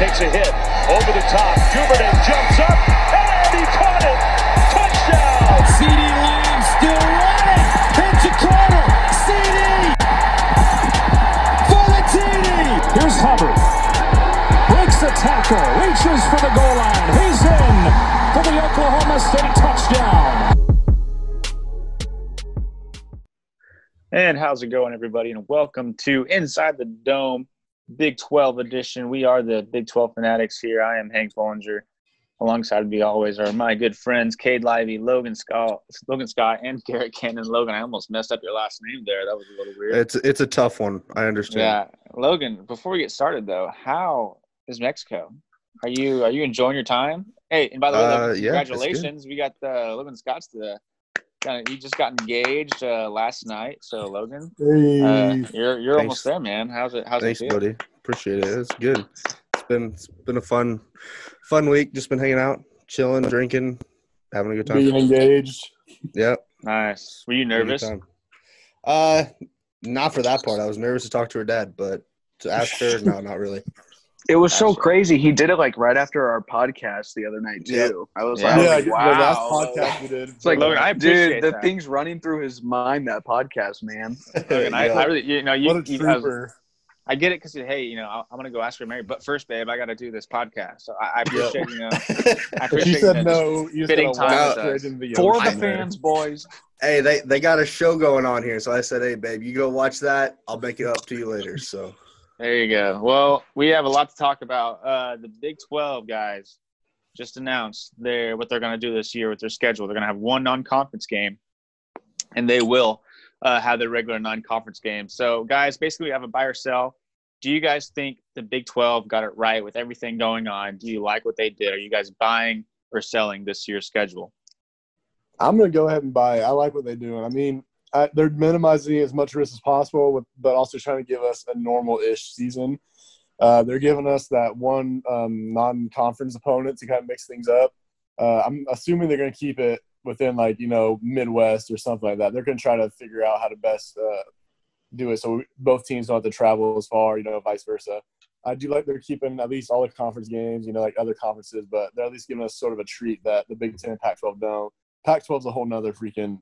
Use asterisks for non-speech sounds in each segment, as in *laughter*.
takes a hit over the top. Duvernay jumps up, and he caught it. Touchdown! CeeDee Lamb still running. Hits a corner. CeeDee for the TD. Here's Hubbard. Breaks the tackle. Reaches for the goal line. He's in for the Oklahoma State touchdown. And how's it going, everybody? And welcome to Inside the Dome, Big 12 edition. We are the Big 12 fanatics here. I am Hank Bollinger. Alongside me always are my good friends, Cade Livey, Logan Scott, Logan Scott, and Garrett Cannon. Logan, I almost messed up your last name there. That was a little weird. It's it's a tough one. I understand. yeah, Logan. Before we get started, though, how is Mexico? Are you are you enjoying your time? Hey, and by the way, Uh, Logan, yeah, congratulations! We got the Logan Scott's the. Kind of, you just got engaged uh, last night, so Logan, uh, you're you're Thanks. almost there, man. How's it? How's Thanks, it feel? buddy. Appreciate it. It's good. It's been it's been a fun fun week. Just been hanging out, chilling, drinking, having a good time. being engaged. Yep. Nice. Were you having a good nervous? Uh, not for that part. I was nervous to talk to her dad, but to ask her, no, not really. *laughs* It was so crazy. He did it like right after our podcast the other night too. Yep. I was Yeah. like, yeah, like, the wow. last podcast we did. It's like, Logan, I appreciate dude, the that. things running through his mind that podcast, man. *laughs* Logan, I, Yeah. I really, you know, you, what a you I, was- trooper. I get it because hey, you know, I- I'm gonna go ask her Mary, but first, babe, I got to do this podcast. So I, I appreciate you know, *laughs* I If appreciate you you said know, no, you said fitting a time wow with us. into the For the ocean there. fans, boys. hey, they they got a show going on here, so I said, hey, babe, you go watch that. I'll make it up to you later. So There you go. Well, we have a lot to talk about. Uh, the Big 12 guys just announced their what they're going to do this year with their schedule. They're going to have one non-conference game, and they will uh, have their regular non-conference game. So, guys, basically, we have a buy or sell. Do you guys think the Big 12 got it right with everything going on? Do you like what they did? Are you guys buying or selling this year's schedule? I'm gonna go ahead and buy. I like what they're doing. I mean, I, they're minimizing as much risk as possible, with, but also trying to give us a normal-ish season. Uh, they're giving us that one um, non-conference opponent to kind of mix things up. Uh, I'm assuming they're going to keep it within like you know Midwest or something like that. They're going to try to figure out how to best uh, do it so we, both teams don't have to travel as far, you know, vice versa. I do like they're keeping at least all the conference games, you know, like other conferences, but they're at least giving us sort of a treat that the Big Ten and Pac-12 don't. Pac-12 is a whole nother freaking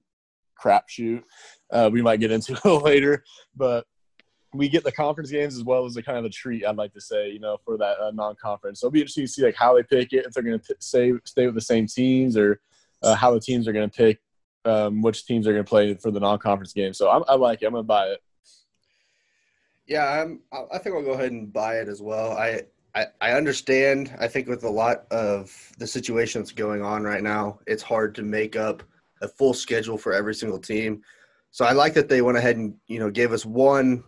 crapshoot. Uh, we might get into *laughs* it later, but we get the conference games as well as a kind of a treat. I'd like to say, you know, for that uh, non-conference. So it'll be interesting to see like how they pick it, if they're going to stay stay with the same teams, or uh, how the teams are going to pick um, which teams are going to play for the non-conference game. So I'm, I like it. I'm going to buy it. Yeah, I'm. I I think I'll go ahead and buy it as well. I, I I understand. I think with a lot of the situation that's going on right now, it's hard to make up a full schedule for every single team. So I like that they went ahead and you know gave us one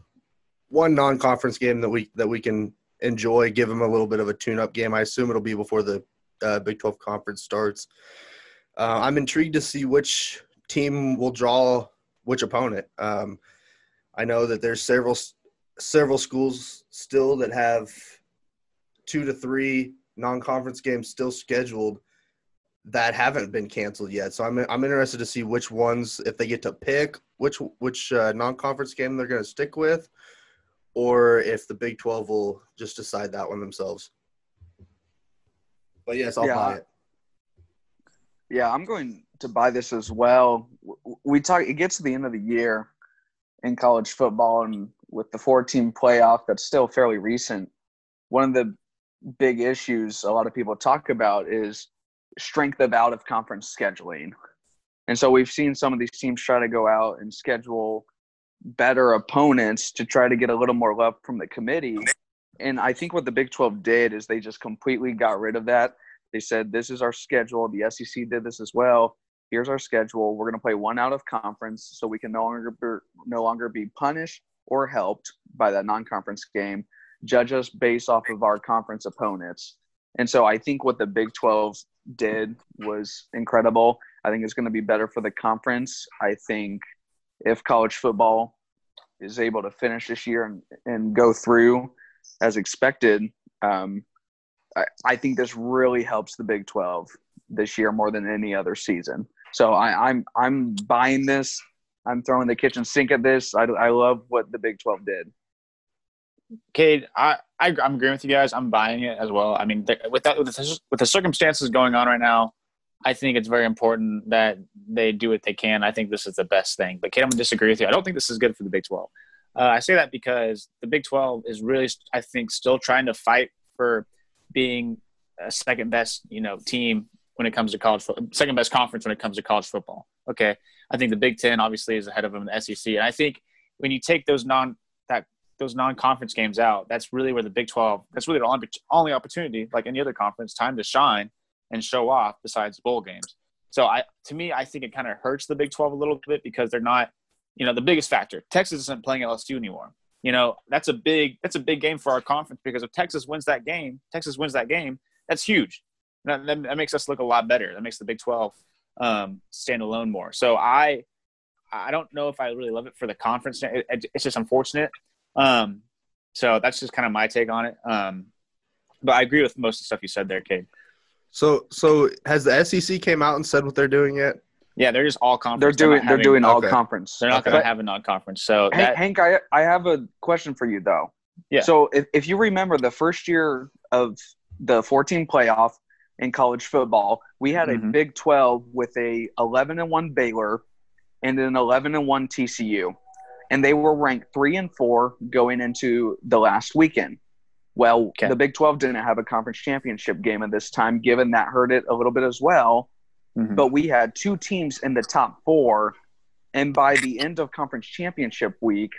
one non-conference game that we that we can enjoy. Give them a little bit of a tune-up game. I assume it'll be before the uh, Big 12 conference starts. Uh, I'm intrigued to see which team will draw which opponent. Um, I know that there's several several schools still that have two to three non-conference games still scheduled that haven't been canceled yet. So I'm I'm interested to see which ones, if they get to pick which which uh, non-conference game they're going to stick with, or if the Big Twelve will just decide that one themselves. But yes, I'll Yeah. buy it. Yeah, I'm going to buy this as well. We talk. It gets to the end of the year in college football, and with the four-team playoff that's still fairly recent, one of the big issues a lot of people talk about is strength of out-of-conference scheduling. And so we've seen some of these teams try to go out and schedule better opponents to try to get a little more love from the committee. And I think what the Big 12 did is they just completely got rid of that. They said, This is our schedule. The SEC did this as well. Here's our schedule. We're going to play one out of conference so we can no longer no longer be punished or helped by that non conference game. Judge us based off of our conference opponents. And so I think what the Big 12 did was incredible. I think it's going to be better for the conference. I think if college football is able to finish this year and, and go through as expected, um, I, I think this really helps the Big 12 this year more than any other season. So I, I'm I'm buying this. I'm throwing the kitchen sink at this. I, I love what the Big 12 did. Cade, I, I, I'm agreeing with you guys. I'm buying it as well. I mean, th- with that, with the, with the circumstances going on right now, I think it's very important that they do what they can. I think this is the best thing. But Cade, I'm gonna disagree with you. I don't think this is good for the Big 12. Uh, I say that because the Big 12 is really, I think, still trying to fight for being a second best, you know, team when it comes to college, football, second best conference when it comes to college football. Okay, I think the Big Ten obviously is ahead of them in the SEC, and I think when you take those non those non-conference games out, that's really where the Big 12. That's really the only opportunity, like any other conference, time to shine and show off besides bowl games. So I, to me, I think it kind of hurts the Big 12 a little bit because they're not, you know, the biggest factor. Texas isn't playing LSU anymore. You know, that's a big that's a big game for our conference because if Texas wins that game, Texas wins that game, that's huge. That, that, that makes us look a lot better. That makes the Big 12 um, stand alone more. So I I don't know if I really love it for the conference. It, it, it's just unfortunate. Um, so that's just kind of my take on it. Um, but I agree with most of the stuff you said there, Cade. So, so has the SEC came out and said what they're doing yet? Yeah, they're just all conference. They're doing. They're, doing all conference. They're not okay. going to have a non-conference. So, Hank, that, Hank, I I have a question for you though. Yeah. So, if if you remember the first year of the 14 playoff in college football, we had mm-hmm. a Big 12 with a 11 and one Baylor, and an 11 and one TCU, and they were ranked three and four going into the last weekend. Well, okay. the Big 12 didn't have a conference championship game at this time, given that hurt it a little bit as well. Mm-hmm. But we had two teams in the top four. And by the end of conference championship week,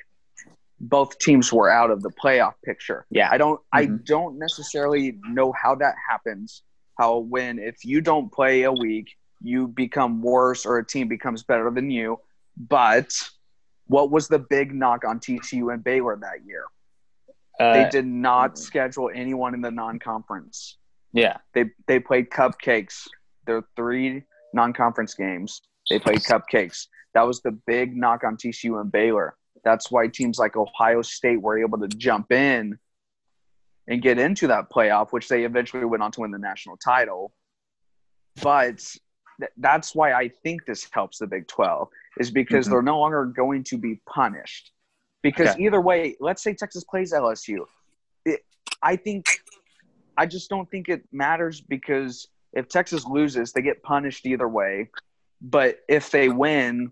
both teams were out of the playoff picture. Yeah. I don't mm-hmm. I don't necessarily know how that happens. How when if you don't play a week, you become worse or a team becomes better than you. But what was the big knock on TCU and Baylor that year? Uh, they did not schedule anyone in the non-conference. Yeah, they they played cupcakes. Their three non-conference games, they played cupcakes. That was the big knock on TCU and Baylor. That's why teams like Ohio State were able to jump in and get into that playoff, which they eventually went on to win the national title. But th- that's why I think this helps the Big 12 is because mm-hmm. they're no longer going to be punished. Because okay. either way, let's say Texas plays LSU. It, I think, I just don't think it matters because if Texas loses, they get punished either way. But if they win,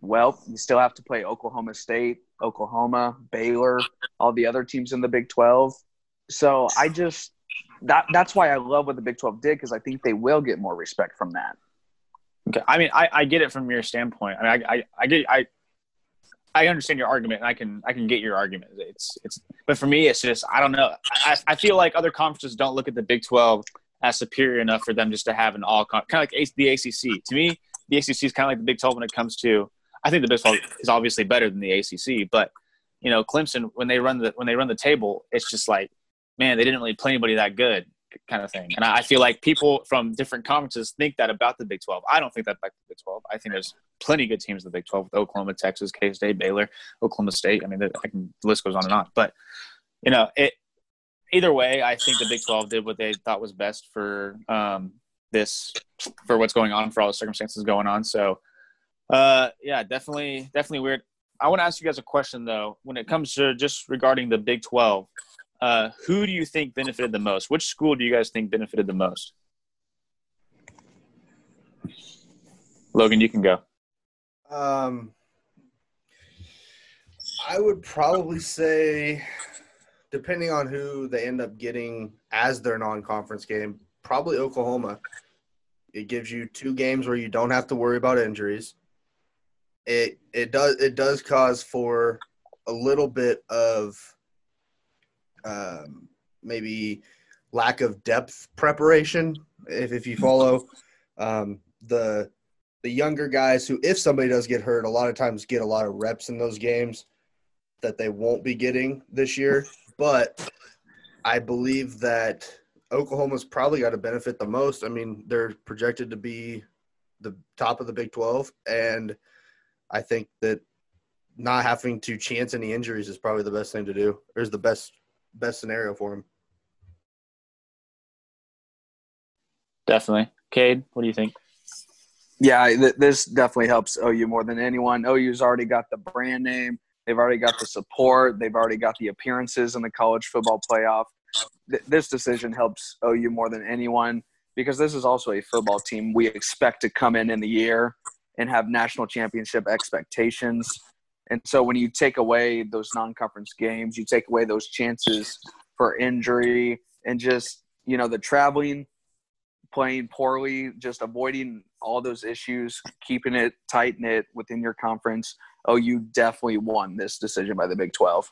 well, you still have to play Oklahoma State, Oklahoma, Baylor, all the other teams in the Big 12. So I just that that's why I love what the Big 12 did because I think they will get more respect from that. Okay, I mean, I, I get it from your standpoint. I mean, I, I, I get I I understand your argument, and I can I can get your argument. It's it's, but for me, it's just I don't know. I, I feel like other conferences don't look at the Big Twelve as superior enough for them just to have an all kind of like the ACC. To me, the ACC is kind of like the Big Twelve when it comes to. I think the Big Twelve is obviously better than the ACC, but you know, Clemson when they run the when they run the table, it's just like, man, they didn't really play anybody that good kind of thing. And I feel like people from different conferences think that about the Big 12. I don't think that about the Big 12. I think there's plenty of good teams in the Big 12 with Oklahoma, Texas, K State, Baylor, Oklahoma State. I mean, I can, the list goes on and on. But, you know, it, either way, I think the Big 12 did what they thought was best for um, this, for what's going on, for all the circumstances going on. So, uh, yeah, definitely, definitely weird. I want to ask you guys a question though. When it comes to just regarding the Big 12, uh, who do you think benefited the most? Which school do you guys think benefited the most? Logan, you can go. Um, I would probably say, depending on who they end up getting as their non-conference game, probably Oklahoma. It gives you two games where you don't have to worry about injuries. It it does it does cause for a little bit of um, maybe lack of depth preparation. If, if you follow um, the the younger guys who, if somebody does get hurt, a lot of times get a lot of reps in those games that they won't be getting this year. But I believe that Oklahoma's probably got to benefit the most. I mean, they're projected to be the top of the Big 12, and I think that not having to chance any injuries is probably the best thing to do, or is the best best scenario for him. Definitely. Cade, what do you think? Yeah, th- this definitely helps OU more than anyone. OU's already got the brand name. They've already got the support. They've already got the appearances in the college football playoff. Th- this decision helps OU more than anyone because this is also a football team we expect to come in in the year and have national championship expectations. And so when you take away those non-conference games, you take away those chances for injury and just, you know, the traveling, playing poorly, just avoiding all those issues, keeping it tight knit within your conference. Oh, you definitely won this decision by the Big 12.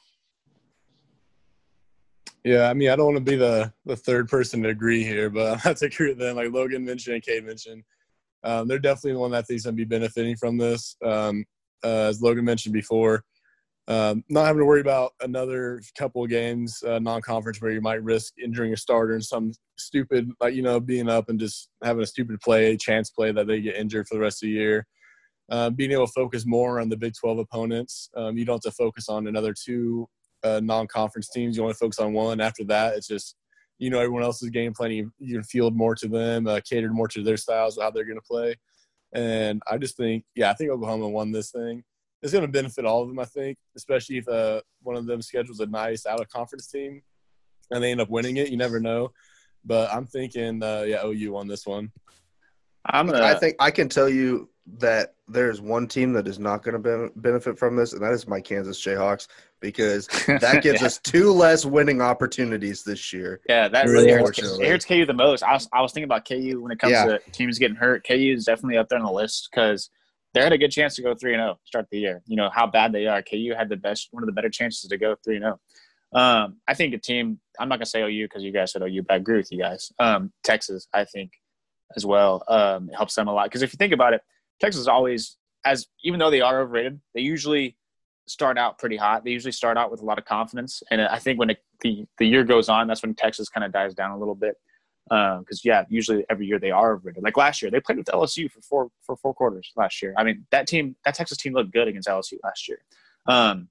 Yeah, I mean, I don't want to be the the third person to agree here, but *laughs* I have to agree with them. Like Logan mentioned and Cade mentioned, um, they're definitely one that thinks going to be benefiting from this. Um, uh, as Logan mentioned before, um, not having to worry about another couple of games uh, non-conference where you might risk injuring a starter and some stupid, like you know, being up and just having a stupid play, chance play that they get injured for the rest of the year. Uh, being able to focus more on the Big 12 opponents, um, you don't have to focus on another two uh, non-conference teams. You to focus on one. After that, it's just you know everyone else's game plan. You, you can field more to them, uh, catered more to their styles, how they're going to play. And I just think, yeah, I think Oklahoma won this thing. It's going to benefit all of them, I think, especially if uh, one of them schedules a nice out of conference team and they end up winning it. You never know. But I'm thinking, uh, yeah, OU on this one. I'm gonna. I think I can tell you that there's one team that is not going to benefit from this, and that is my Kansas Jayhawks because *laughs* that gives Yeah. us two less winning opportunities this year. Yeah, that Really, hurts, it hurts KU the most. I was, I was thinking about KU when it comes Yeah. to teams getting hurt. KU is definitely up there on the list because they had a good chance to go three and zero start the year. You know how bad they are. KU had the best, one of the better chances to go three and zero. Um, I think a team. I'm not gonna say OU because you guys said OU, but I agree with you guys. Um, Texas, I think, as well, um, it helps them a lot because if you think about it, Texas always as even though they are overrated, they usually start out pretty hot. They usually start out with a lot of confidence, and I think when it, the the year goes on, that's when Texas kind of dies down a little bit. Because yeah, usually every year they are overrated. Like last year, they played with LSU for four for four quarters last year. I mean, that team, that Texas team looked good against LSU last year. Um,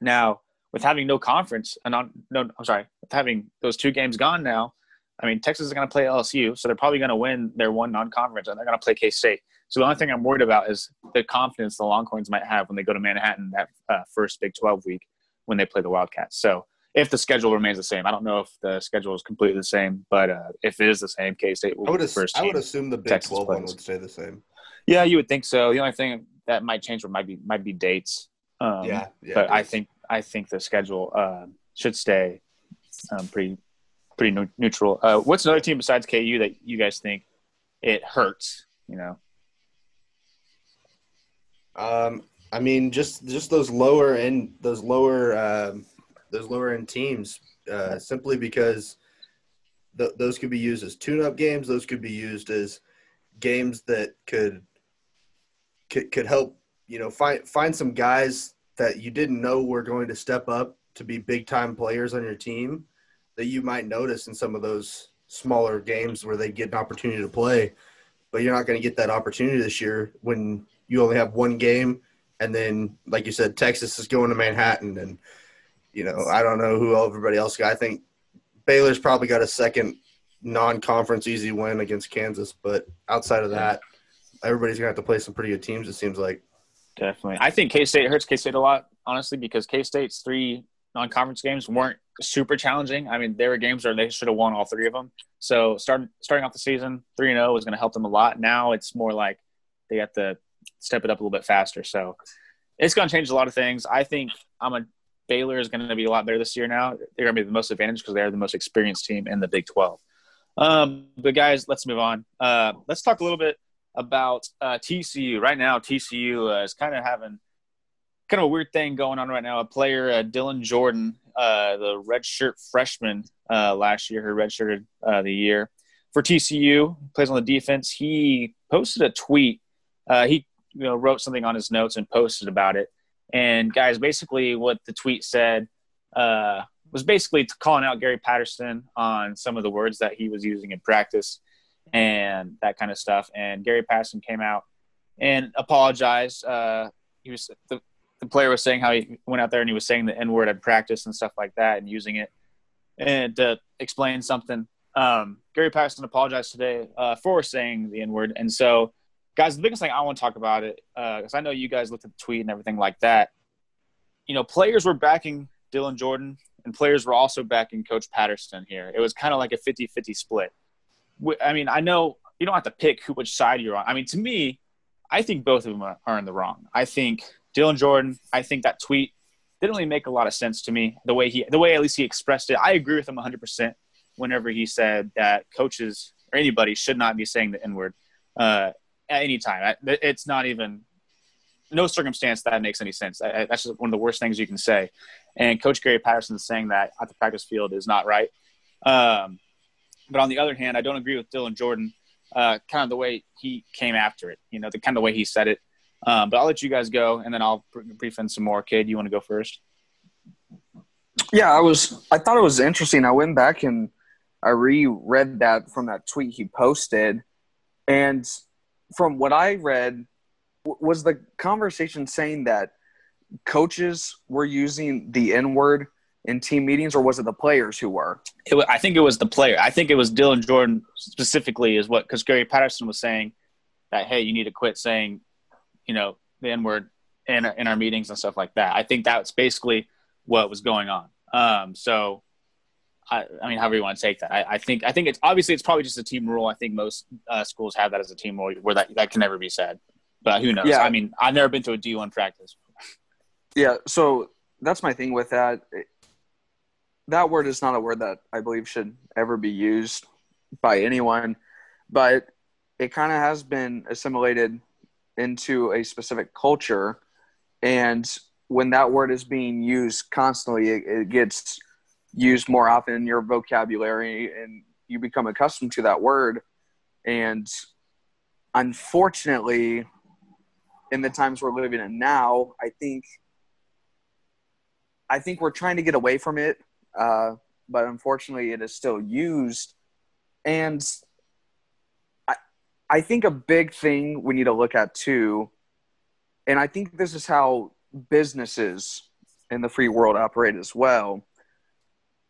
now with having no conference and on no, I'm sorry, with having those two games gone now, I mean Texas is going to play LSU, so they're probably going to win their one non-conference, and they're going to play K State. So the only thing I'm worried about is the confidence the Longhorns might have when they go to Manhattan that uh, first Big 12 week when they play the Wildcats. So if the schedule remains the same, I don't know if the schedule is completely the same, but uh, if it is the same, K State will I would, be the first I would assume the Big Texas 12 one would stay the same. yeah, you would think so. The only thing that might change might be might be dates. Um, yeah, yeah. but I think I think the schedule uh, should stay um, pretty pretty neutral. Uh, what's another team besides KU that you guys think it hurts? You know, Um, I mean, just just those lower end, those lower, um, those lower end teams, uh, simply because th- those could be used as tune-up games. Those could be used as games that could could could help you know find find some guys that you didn't know were going to step up to be big time players on your team that you might notice in some of those smaller games where they get an opportunity to play but you're not going to get that opportunity this year when you only have one game and then like you said texas is going to manhattan and you know i don't know who everybody else got i think baylor's probably got a second non-conference easy win against kansas but outside of that everybody's to have to play some pretty good teams it seems like definitely. I think K State hurts K State a lot, honestly, because K State's three non-conference games weren't super challenging. I mean, there were games where they should have won all three of them. So starting starting off the season three and oh zero was going to help them a lot. Now it's more like they have to step it up a little bit faster. So it's going to change a lot of things. I think I'm a Baylor is going to be a lot better this year. Now they're going to be the most advantage because they're the most experienced team in the Big Twelve. Um, but guys, let's move on. Uh, let's talk a little bit about uh, TCU. Right now, TCU uh, is kind of having kind of a weird thing going on right now. A player, uh, Dylan Jordan, uh, the redshirt freshman uh, last year, who redshirted uh, the year for TCU, plays on the defense. He posted a tweet. Uh, he you know wrote something on his notes and posted about it. And guys, basically, what the tweet said uh, was basically calling out Gary Patterson on some of the words that he was using in practice and that kind of stuff. And Gary Patterson came out and apologized. Uh, he was the, the player was saying how he went out there and he was saying the N word at practice and stuff like that and using it and to explain something. Um, Gary Patterson apologized today uh, for saying the N word. And so, guys, the biggest thing I want to talk about it because I know you guys looked at the tweet and everything like that. you know, players were backing Dylan Jordan and players were also backing Coach Patterson here. It was kind of like a 50 50 split. I mean, I know you don't have to pick who, which side you're on. I mean, to me, I think both of them are, in the wrong. I think Dylan Jordan, I think that tweet didn't really make a lot of sense to me. The way he, the way at least he expressed it, I agree with him 100% whenever he said that coaches or anybody should not be saying the N word uh, at any time. It's not even no circumstance that makes any sense. That's just one of the worst things you can say. And Coach Gary Patterson saying that at the practice field is not right. Um, but on the other hand, I don't agree with Dylan Jordan, uh, kind of the way he came after it, you know, the kind of way he said it. Um, but I'll let you guys go, and then I'll brief in some more. Kid, you want to go first? Yeah, I was. I thought it was interesting. I went back and I reread that from that tweet he posted, and from what I read, was the conversation saying that coaches were using the N word in team meetings, or was it the players who were? It, I think it was the player. I think it was Dylan Jordan specifically, is what because Gary Patterson was saying that hey, you need to quit saying, you know, the N word in in our meetings and stuff like that. I think that's basically what was going on. Um, so. I, I, mean, however you want to take that, I, I, think I think it's obviously it's probably just a team rule. I think most uh, schools have that as a team rule where that that can never be said. But who knows? Yeah. I mean, I've never been to a D1 practice. Yeah, so that's my thing with that. That word is not a word that I believe should ever be used by anyone, but it kind of has been assimilated into a specific culture. And when that word is being used constantly, it, it gets used more often in your vocabulary and you become accustomed to that word. And unfortunately, in the times we're living in now, I think I think we're trying to get away from it, uh, but unfortunately, it is still used. And I, I think a big thing we need to look at too, and I think this is how businesses in the free world operate as well.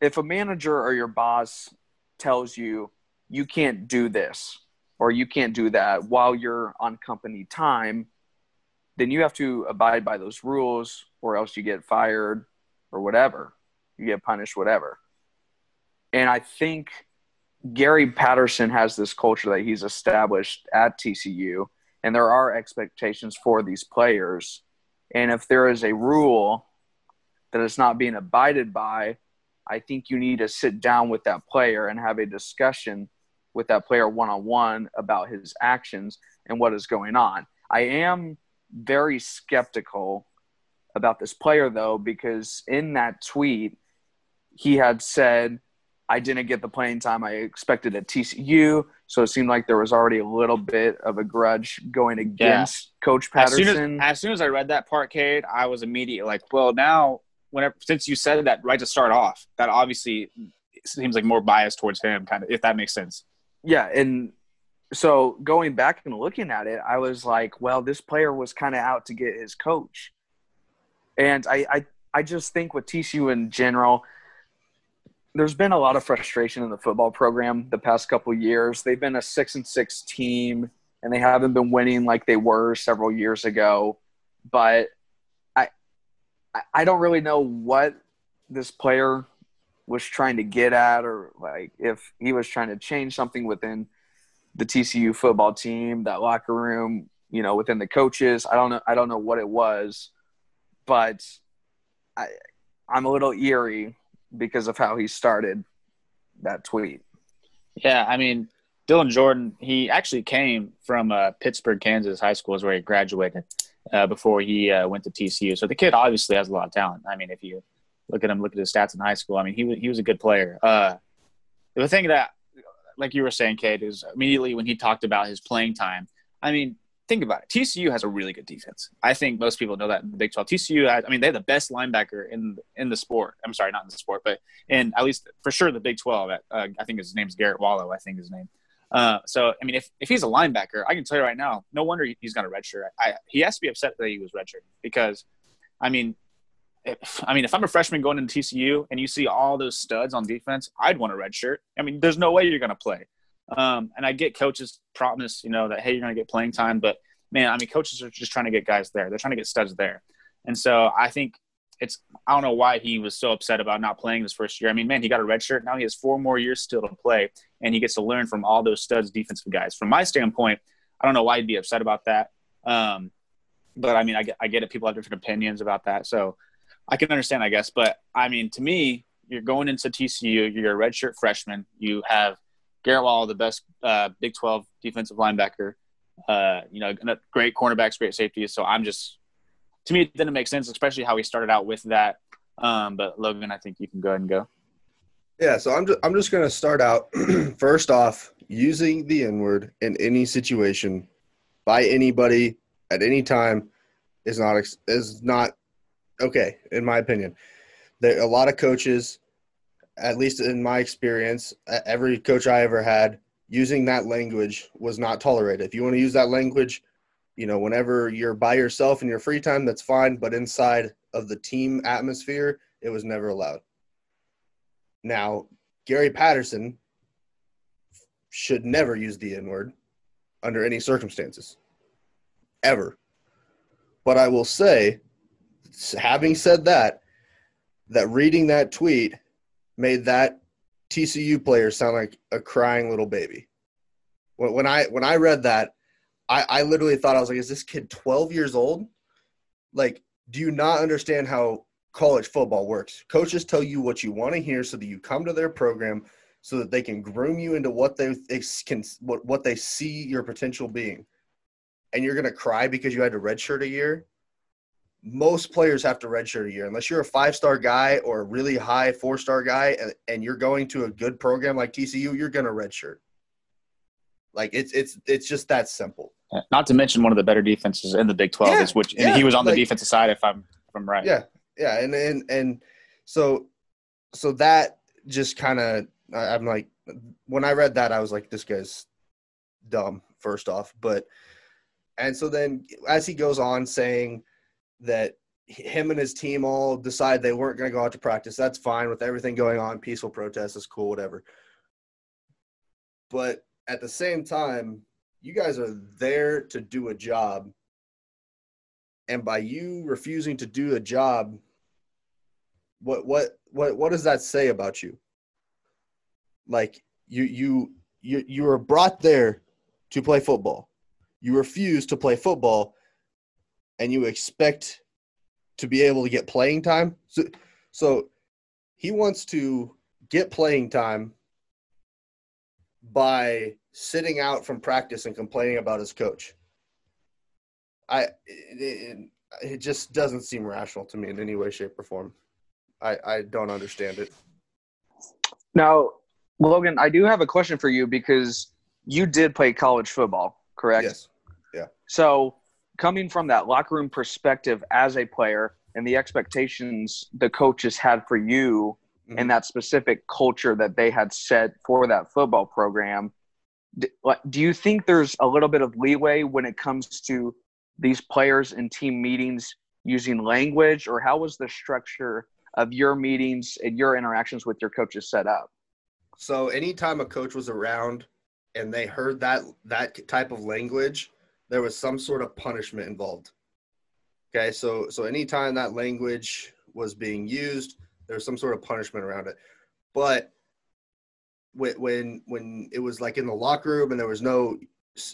If a manager or your boss tells you you can't do this or you can't do that while you're on company time, then you have to abide by those rules or else you get fired or whatever. You get punished, whatever. And I think Gary Patterson has this culture that he's established at TCU, and there are expectations for these players. And if there is a rule that is not being abided by, I think you need to sit down with that player and have a discussion with that player one on one about his actions and what is going on. I am very skeptical about this player though because in that tweet he had said I didn't get the playing time I expected at TCU, so it seemed like there was already a little bit of a grudge going against yeah. Coach Patterson. As soon as, as soon as, I read that part, Cade, I was immediately like, "Well, now, whenever since you said that right to start off, that obviously seems like more biased towards him, kind of, if that makes sense." Yeah, and so going back and looking at it, I was like, well, this player was kind of out to get his coach. And I, I, I just think with TCU in general, there's been a lot of frustration in the football program the past couple years. They've been a six and six team, and they haven't been winning like they were several years ago. But I don't really know what this player was trying to get at, or like if he was trying to change something within the TCU football team, that locker room, you know, within the coaches. I don't know. I don't know what it was, but I, I'm a little eerie because of how he started that tweet. Yeah, I mean, Dylan Jordan, he actually came from uh, Pittsburg, Kansas high school is where he graduated uh, before he uh, went to TCU. So the kid obviously has a lot of talent. I mean, if you look at him, look at his stats in high school. I mean, he was he was a good player. Uh, the thing that like you were saying, Cade, is immediately when he talked about his playing time. I mean, think about it. TCU has a really good defense. I think most people know that in the Big 12. TCU, has, I mean, they have the best linebacker in in the sport. I'm sorry, not in the sport, but in at least for sure the Big 12. Uh, I think his name's Garret Wallow. I think his name. Uh, so, I mean, if, if he's a linebacker, I can tell you right now, no wonder he's going to redshirt. I, he has to be upset that he was redshirting because, I mean, if, I mean, if I'm a freshman going into TCU and you see all those studs on defense, I'd want a red shirt. I mean, there's no way you're going to play. Um, and I get coaches promise, you know, that hey, you're going to get playing time, but man, I mean, coaches are just trying to get guys there. They're trying to get studs there, and so I think it's I don't know why he was so upset about not playing this first year. I mean, man, he got a red shirt. Now he has four more years still to play, and he gets to learn from all those studs defensive guys. From my standpoint, I don't know why he'd be upset about that. Um, but I mean, I get, I get it. People have different opinions about that, so I can understand, I guess. But I mean, to me, you're going into TCU. You're a redshirt freshman. You have Garrett Wall, the best uh, Big 12 defensive linebacker. Uh, you know, great cornerbacks, great safeties. So I'm just, to me, it didn't make sense, especially how he started out with that. Um, but Logan, I think you can go ahead and go. Yeah, so I'm just, I'm just going to start out *clears throat* first off using the N word in any situation by anybody at any time is not is not okay in my opinion. There a lot of coaches, at least in my experience, every coach I ever had using that language was not tolerated. If you want to use that language, you know, whenever you're by yourself in your free time, that's fine. But inside of the team atmosphere, it was never allowed. Now, Gary Patterson should never use the N word under any circumstances, ever. But I will say, having said that, that reading that tweet made that TCU player sound like a crying little baby. When I when I read that, I, I literally thought I was like, is this kid 12 years old? Like, do you not understand how college football works? Coaches tell you what you want to hear so that you come to their program so that they can groom you into what they can what, what they see your potential being. And you're gonna cry because you had to redshirt a year most players have to redshirt a year unless you're a five star guy or a really high four star guy and, and you're going to a good program like TCU, you're gonna redshirt. Like it's it's it's just that simple. Not to mention one of the better defenses in the Big Twelve yeah, is which and yeah, he was on the like, defensive side if I'm if I'm right. Yeah, yeah, and and and so so that just kind of I'm like when I read that I was like this guy's dumb first off, but and so then as he goes on saying that him and his team all decide they weren't going to go out to practice. That's fine with everything going on. Peaceful protest is cool, whatever. But at the same time, you guys are there to do a job. And by you refusing to do a job, what what what what does that say about you? Like you you you you were brought there to play football. You refuse to play football and you expect to be able to get playing time. So, so he wants to get playing time by sitting out from practice and complaining about his coach. I it, it just doesn't seem rational to me in any way, shape, or form. I I don't understand it. Now, Logan, I do have a question for you because you did play college football, correct? Yes. Yeah. So coming from that locker room perspective as a player and the expectations the coaches had for you mm-hmm. and that specific culture that they had set for that football program do you think there's a little bit of leeway when it comes to these players and team meetings using language or how was the structure of your meetings and your interactions with your coaches set up so anytime a coach was around and they heard that that type of language there was some sort of punishment involved. Okay, so so anytime that language was being used, there was some sort of punishment around it. But when when when it was like in the locker room and there was no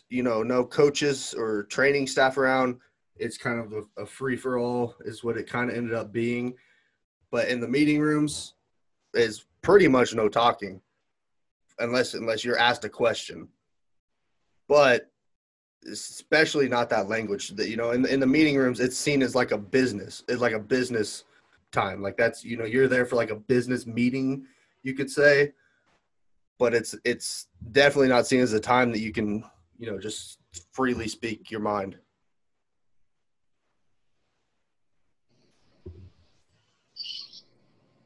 you know no coaches or training staff around, it's kind of a, a free for all is what it kind of ended up being. But in the meeting rooms, is pretty much no talking, unless unless you're asked a question. But especially not that language that you know in, in the meeting rooms it's seen as like a business it's like a business time like that's you know you're there for like a business meeting you could say but it's it's definitely not seen as a time that you can you know just freely speak your mind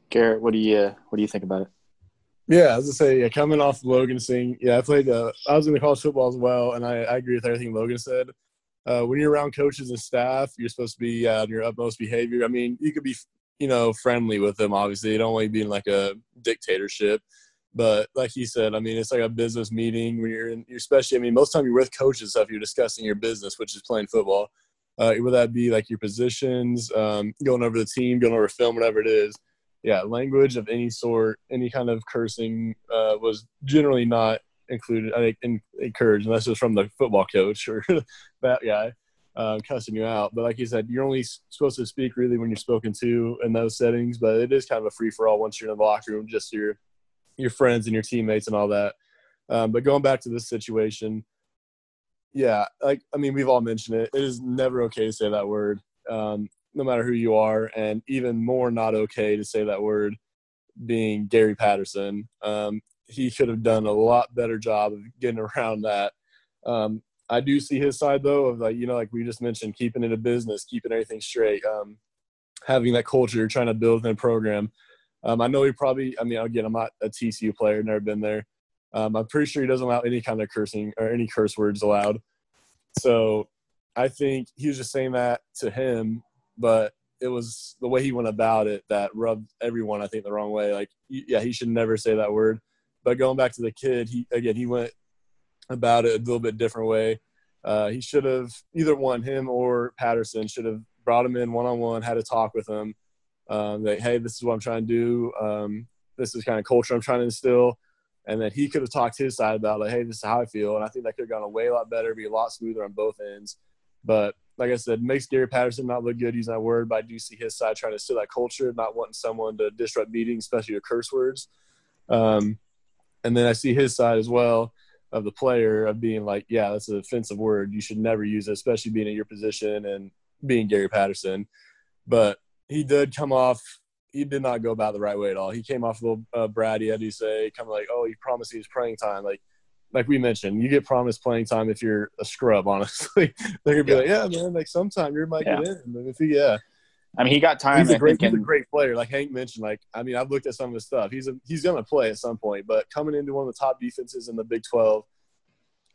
garrett what do you what do you think about it yeah, as I say, yeah, coming off Logan saying, yeah, I played. Uh, I was in the college football as well, and I, I agree with everything Logan said. Uh, when you're around coaches and staff, you're supposed to be uh, on your utmost behavior. I mean, you could be, you know, friendly with them. Obviously, you don't want to be in like a dictatorship. But like he said, I mean, it's like a business meeting when you're in, especially. I mean, most time you're with coaches stuff. You're discussing your business, which is playing football. uh, whether that be like your positions, um, going over the team, going over film, whatever it is. Yeah, language of any sort, any kind of cursing uh, was generally not included. I think encouraged unless it was from the football coach or *laughs* that guy um, cussing you out. But like you said, you're only supposed to speak really when you're spoken to in those settings. But it is kind of a free for all once you're in the locker room, just your your friends and your teammates and all that. Um, but going back to this situation, yeah, like I mean, we've all mentioned it. It is never okay to say that word, um, no matter who you are, and even more not okay to say that word being Gary Patterson. Um, he could have done a lot better job of getting *laughs* around that. Um, I do see his side though of like you know like we just mentioned keeping it a business, keeping everything straight, um, having that culture, trying to build within a program. Um, I know he probably. I mean, again, I'm not a TCU player, never been there. Um, I'm pretty sure he doesn't allow any kind of cursing or any curse words allowed. So I think he was just saying that to him, but it was the way he went about it that rubbed everyone, I think, the wrong way. Like, yeah, he should never say that word. But going back to the kid, he again he went about it a little bit different way. Uh, he should have either one, him or Patterson, should have brought him in one on one, had a talk with him. Um, that hey, this is what I'm trying to do. Um, this is kind of culture I'm trying to instill, and then he could have talked his side about like, hey, this is how I feel, and I think that could have gone a way a lot better, be a lot smoother on both ends. But like I said, makes Gary Patterson not look good using that word, but I do see his side trying to instill that culture, not wanting someone to disrupt meetings, especially your curse words. Um, and then I see his side as well of the player of being like, yeah, that's an offensive word. You should never use it, especially being in your position and being Gary Patterson. But he did come off. He did not go about the right way at all. He came off a little uh, bratty, as you say, kind of like, oh, he promised he was playing time. Like, like we mentioned, you get promised playing time if you're a scrub. *laughs* Honestly, they're gonna be yeah. like, yeah, man, like sometime you might yeah. get in. And if he, yeah, I mean, he got time. He's a great, he's a great player. Like Hank mentioned, like I mean, I've looked at some of his stuff. He's a, he's going to play at some point, but coming into one of the top defenses in the Big Twelve,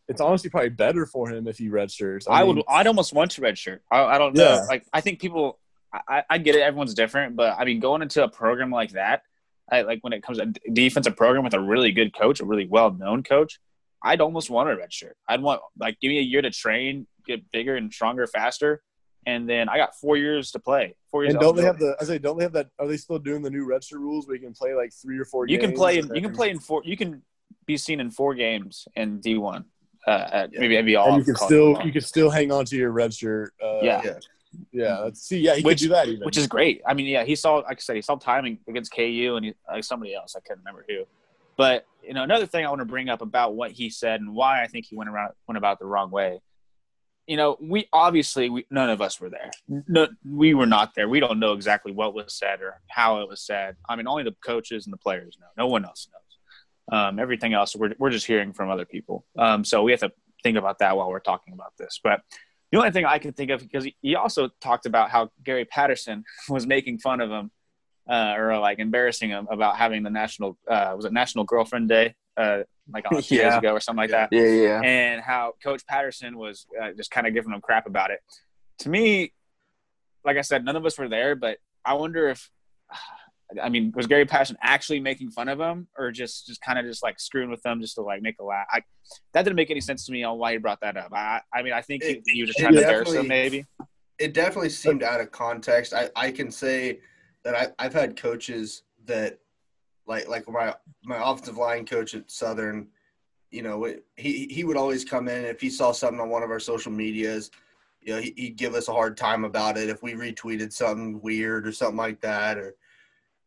it's honestly probably better for him if he redshirts. I, I mean, would. I'd almost want to redshirt. I, I don't know. Yeah. Like I think people. I, I get it. Everyone's different, but I mean, going into a program like that, I, like when it comes to defensive program with a really good coach, a really well known coach, I'd almost want a redshirt. I'd want like give me a year to train, get bigger and stronger, faster and then I got four years to play. Four years. And don't they have the? I say, don't they have that? Are they still doing the new redshirt rules where you can play like three or four? You can play. In, you can play in four. You can be seen in four games in D one. Uh, at, yeah. maybe maybe all. And you can still you can still hang on to your red shirt. Uh, yeah. yeah. Yeah, let's see. Yeah, he which, could do that even. Which is great. I mean, yeah, he saw, like I said, he saw timing against KU and he, like somebody else. I can't remember who. But you know, another thing I want to bring up about what he said and why I think he went around went about the wrong way you know, we obviously we, none of us were there. No, we were not there. We don't know exactly what was said or how it was said. I mean, only the coaches and the players know. No one else knows. Um, everything else, we're we're just hearing from other people. Um, so we have to think about that while we're talking about this. But the only thing I can think of because he also talked about how Gary Patterson *laughs* was making fun of him uh, or like embarrassing him about having the national uh, was it National Girlfriend Day uh, like a *laughs* few yeah. years ago or something like that. Yeah, yeah. And how Coach Patterson was uh, just kind of giving them crap about it. To me, like I said, none of us were there, but I wonder if, *sighs* I mean, was Gary Patterson actually making fun of them or just just kind of just like screwing with them just to like make a laugh? I, that didn't make any sense to me on why he brought that up. I, I mean, I think he, he was just trying to embarrass him, maybe. It definitely seemed out of context. I, I can say that I, I've had coaches that like like my my offensive line coach at Southern, you know, he he would always come in if he saw something on one of our social medias, you know, he, would give us a hard time about it if we retweeted something weird or something like that. Or,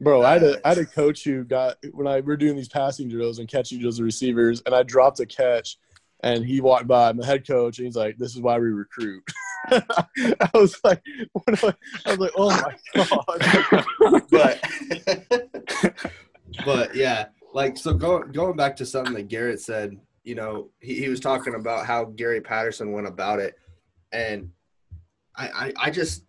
bro, uh, I had a I had a coach who got when I we're doing these passing drills and catching drills of receivers, and I dropped a catch, and he walked by, my head coach, and he's like, "This is why we recruit." *laughs* I was like, I, I was like, oh my *laughs* god! but *laughs* but yeah, like so going going back to something that Garrett said, you know, he, he was talking about how Gary Patterson went about it. And I, I, I just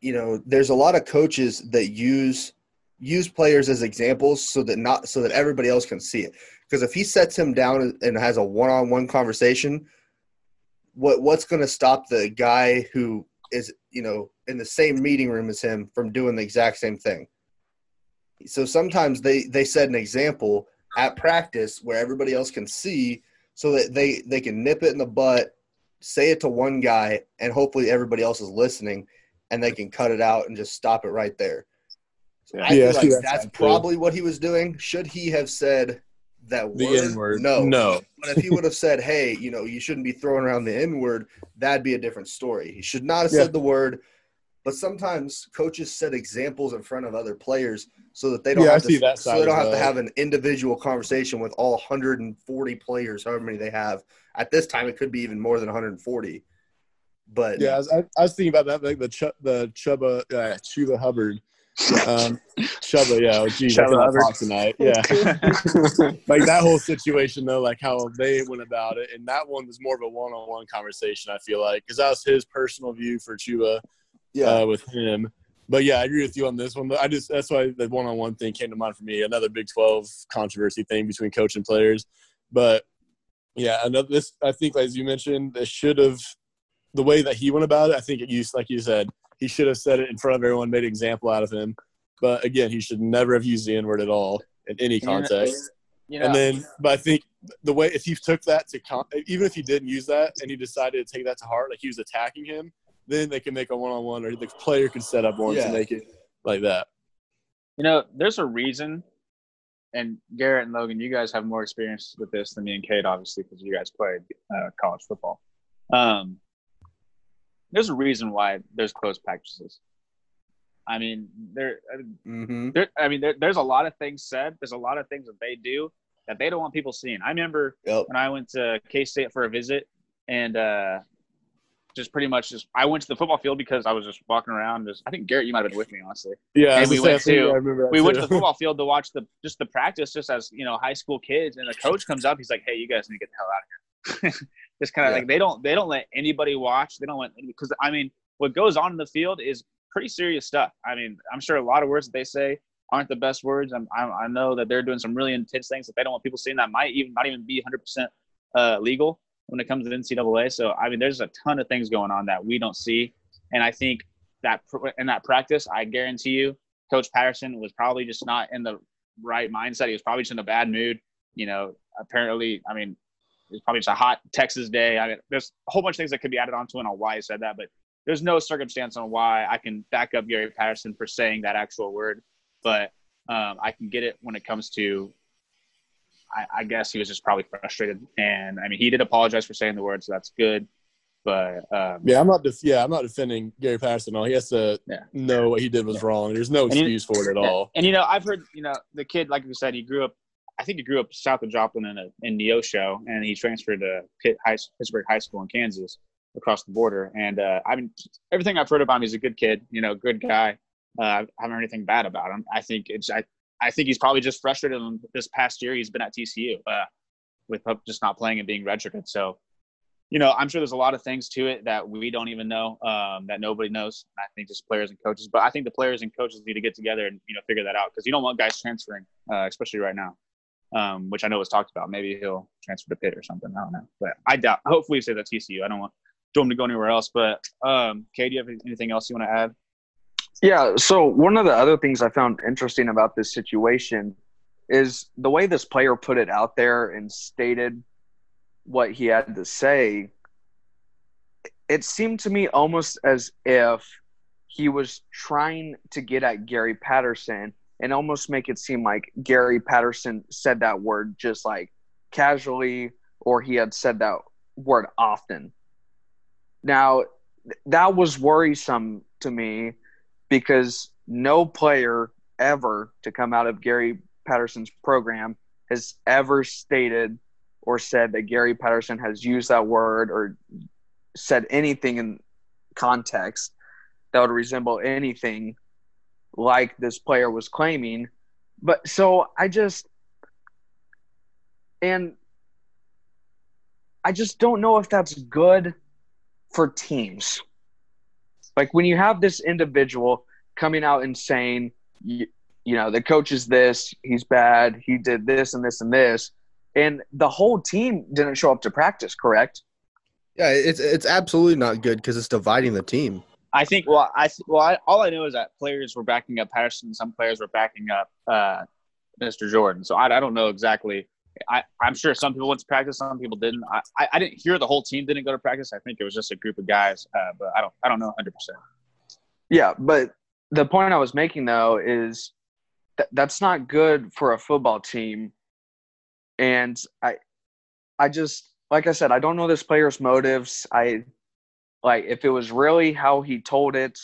you know, there's a lot of coaches that use use players as examples so that not so that everybody else can see it. Because if he sets him down and has a one-on-one conversation, what what's going to stop the guy who is you know in the same meeting room as him from doing the exact same thing? So sometimes they they set an example at practice where everybody else can see, so that they they can nip it in the butt, say it to one guy, and hopefully everybody else is listening, and they can cut it out and just stop it right there. So I Yeah, feel like that that's side, too. probably what he was doing. Should he have said that The word? N word. No, No. But if he would have said, "Hey, you know, you shouldn't be throwing around the N word," that'd be a different story. He should not have Yeah. said the word. But sometimes coaches set examples in front of other players so that they don't Yeah, I have to, see that so they don't have to have an individual conversation with all 140 players, however many they have. At this time, it could be even more than 140. But Yeah, I was, I, I was thinking about that, like the Ch- the Chuba uh, Chuba Hubbard, um, Chuba. Yeah, oh, geez, I Chuba cannot Hubbard. talk tonight. Yeah, *laughs* like that whole situation though, like how they went about it, and that one was more of a one-on-one conversation. I feel like because that was his personal view for Chuba yeah, uh, with him. But yeah, I agree with you on this one. I just that's why the one-on-one thing came to mind for me. Another Big Twelve controversy thing between coach and players. But yeah, another this I think as you mentioned, this should have the way that he went about it. I think it used like you said, he should have said it in front of everyone, made an example out of him. But again, he should never have used the N word at all in any context. You know, And then, but I think the way if he took that to con- even if he didn't use that and he decided to take that to heart, like he was attacking him, then they can make a one-on-one or the player can set up one Yeah. to make it like that. You know, there's a reason, and Garrett and Logan, you guys have more experience with this than me and Cade, obviously, because you guys played uh, college football. Um, there's a reason why there's closed practices. I mean, there, hmm there I mean, there, there's a lot of things said. There's a lot of things that they do that they don't want people seeing. I remember Yep. when I went to K State for a visit, and uh, just pretty much just I went to the football field because I was just walking around. Just I think Garrett, you might have been with me, honestly Yeah, And we went say, I think to- we went to the football field to watch the just the practice just as you know high school kids and the coach comes up he's like hey you guys need to get the hell out of here *laughs* just kind of Yeah. like they don't they don't let anybody watch they don't let because i mean what goes on in the field is pretty serious stuff i mean i'm sure a lot of words that they say aren't the best words I'm, I'm, i know that they're doing some really intense things that they don't want people seeing that might even not even be 100% uh, legal when it comes to ncaa so i mean there's a ton of things going on that we don't see and i think that in that practice i guarantee you Coach Patterson was probably just not in the right mindset. He was probably just in a bad mood. You know, apparently, I mean, it's probably just a hot Texas day. I mean, there's a whole bunch of things that could be added onto it on why he said that, but there's no circumstance on why I can back up Gary Patterson for saying that actual word. But um, I can get it when it comes to, I, I guess he was just probably frustrated. And I mean, he did apologize for saying the word, so that's good. But um, Yeah, I'm not. Def- yeah, I'm not defending Gary Patterson. at all. He has to Yeah. know what he did was wrong. There's no And you- excuse for it at Yeah. all. And you know, I've heard you know the kid, like you said, he grew up. I think he grew up south of Joplin in a in Neosho, and he transferred to Pitt High, Pittsburg High School in Kansas, across the border. And uh, I mean, everything I've heard about him, he's a good kid. You know, good guy. Uh, I haven't heard anything bad about him. I think it's I, I think he's probably just frustrated. This past year, he's been at TCU uh, with just not playing and being redshirted. So. You know, I'm sure there's a lot of things to it that we don't even know, um, that nobody knows. I think just players and coaches, but I think the players and coaches need to get together and you know figure that out because you don't want guys transferring, uh, especially right now, um, which I know was talked about. Maybe he'll transfer to Pitt or something. I don't know, but I doubt. Hopefully, he stays at TCU. I don't want want him to go anywhere else. But um, Cade, do you have anything else you want to add? Yeah. So one of the other things I found interesting about this situation is the way this player put it out there and stated what he had to say. It seemed to me almost as if he was trying to get at Gary Patterson and almost make it seem like Gary Patterson said that word just like casually or he had said that word often. Now, that was worrisome to me because no player ever to come out of Gary Patterson's program has ever stated or said that Gary Patterson has used that word or said anything in context that would resemble anything like this player was claiming. But so I just and I just don't know if that's good for teams. Like when you have this individual coming out and saying, you, you know, the coach is this, he's bad, he did this and this and this, and the whole team didn't show up to practice, correct? Yeah, it's it's absolutely not good because it's dividing the team. I think. Well, I well, I, all I know is that players were backing up Patterson. Some players were backing up uh, Mr. Jordan. So I, I don't know exactly I, I'm sure some people went to practice, some people didn't. I, I, I didn't hear the whole team didn't go to practice. I think it was just a group of guys, uh, but I don't I don't know 100. percent Yeah, but the point I was making though is that that's not good for a football team. And I I just like I said, I don't know this player's motives. I like if it was really how he told it,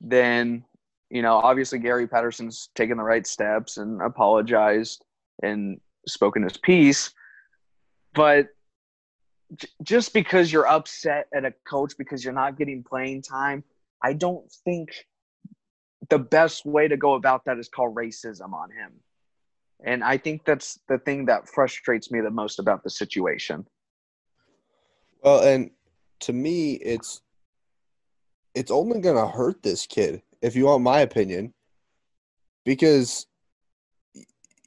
then you know, obviously Gary Patterson's taken the right steps and apologized and spoken his piece. But j- just because you're upset at a coach because you're not getting playing time, I don't think the best way to go about that is call racism on him. And I think that's the thing that frustrates me the most about the situation. Well, and to me, it's it's only going to hurt this kid, if you want my opinion, because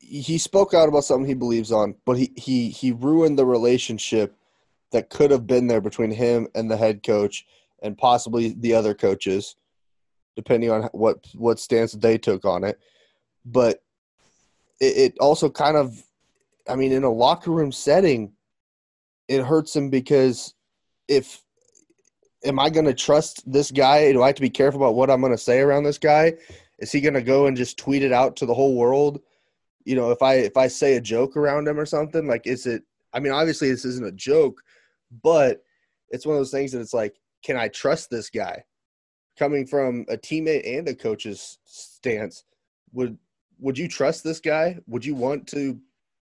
he spoke out about something he believes on, but he he he ruined the relationship that could have been there between him and the head coach and possibly the other coaches, depending on what what stance they took on it. But it, it also kind of, I mean, in a locker room setting, it hurts him because if am I going to trust this guy? Do I have to be careful about what I'm going to say around this guy? Is he going to go and just tweet it out to the whole world? You know, if I if I say a joke around him or something, like is it I mean, obviously this isn't a joke, but it's one of those things that it's like, can I trust this guy? Coming from a teammate and a coach's stance, would would you trust this guy? Would you want to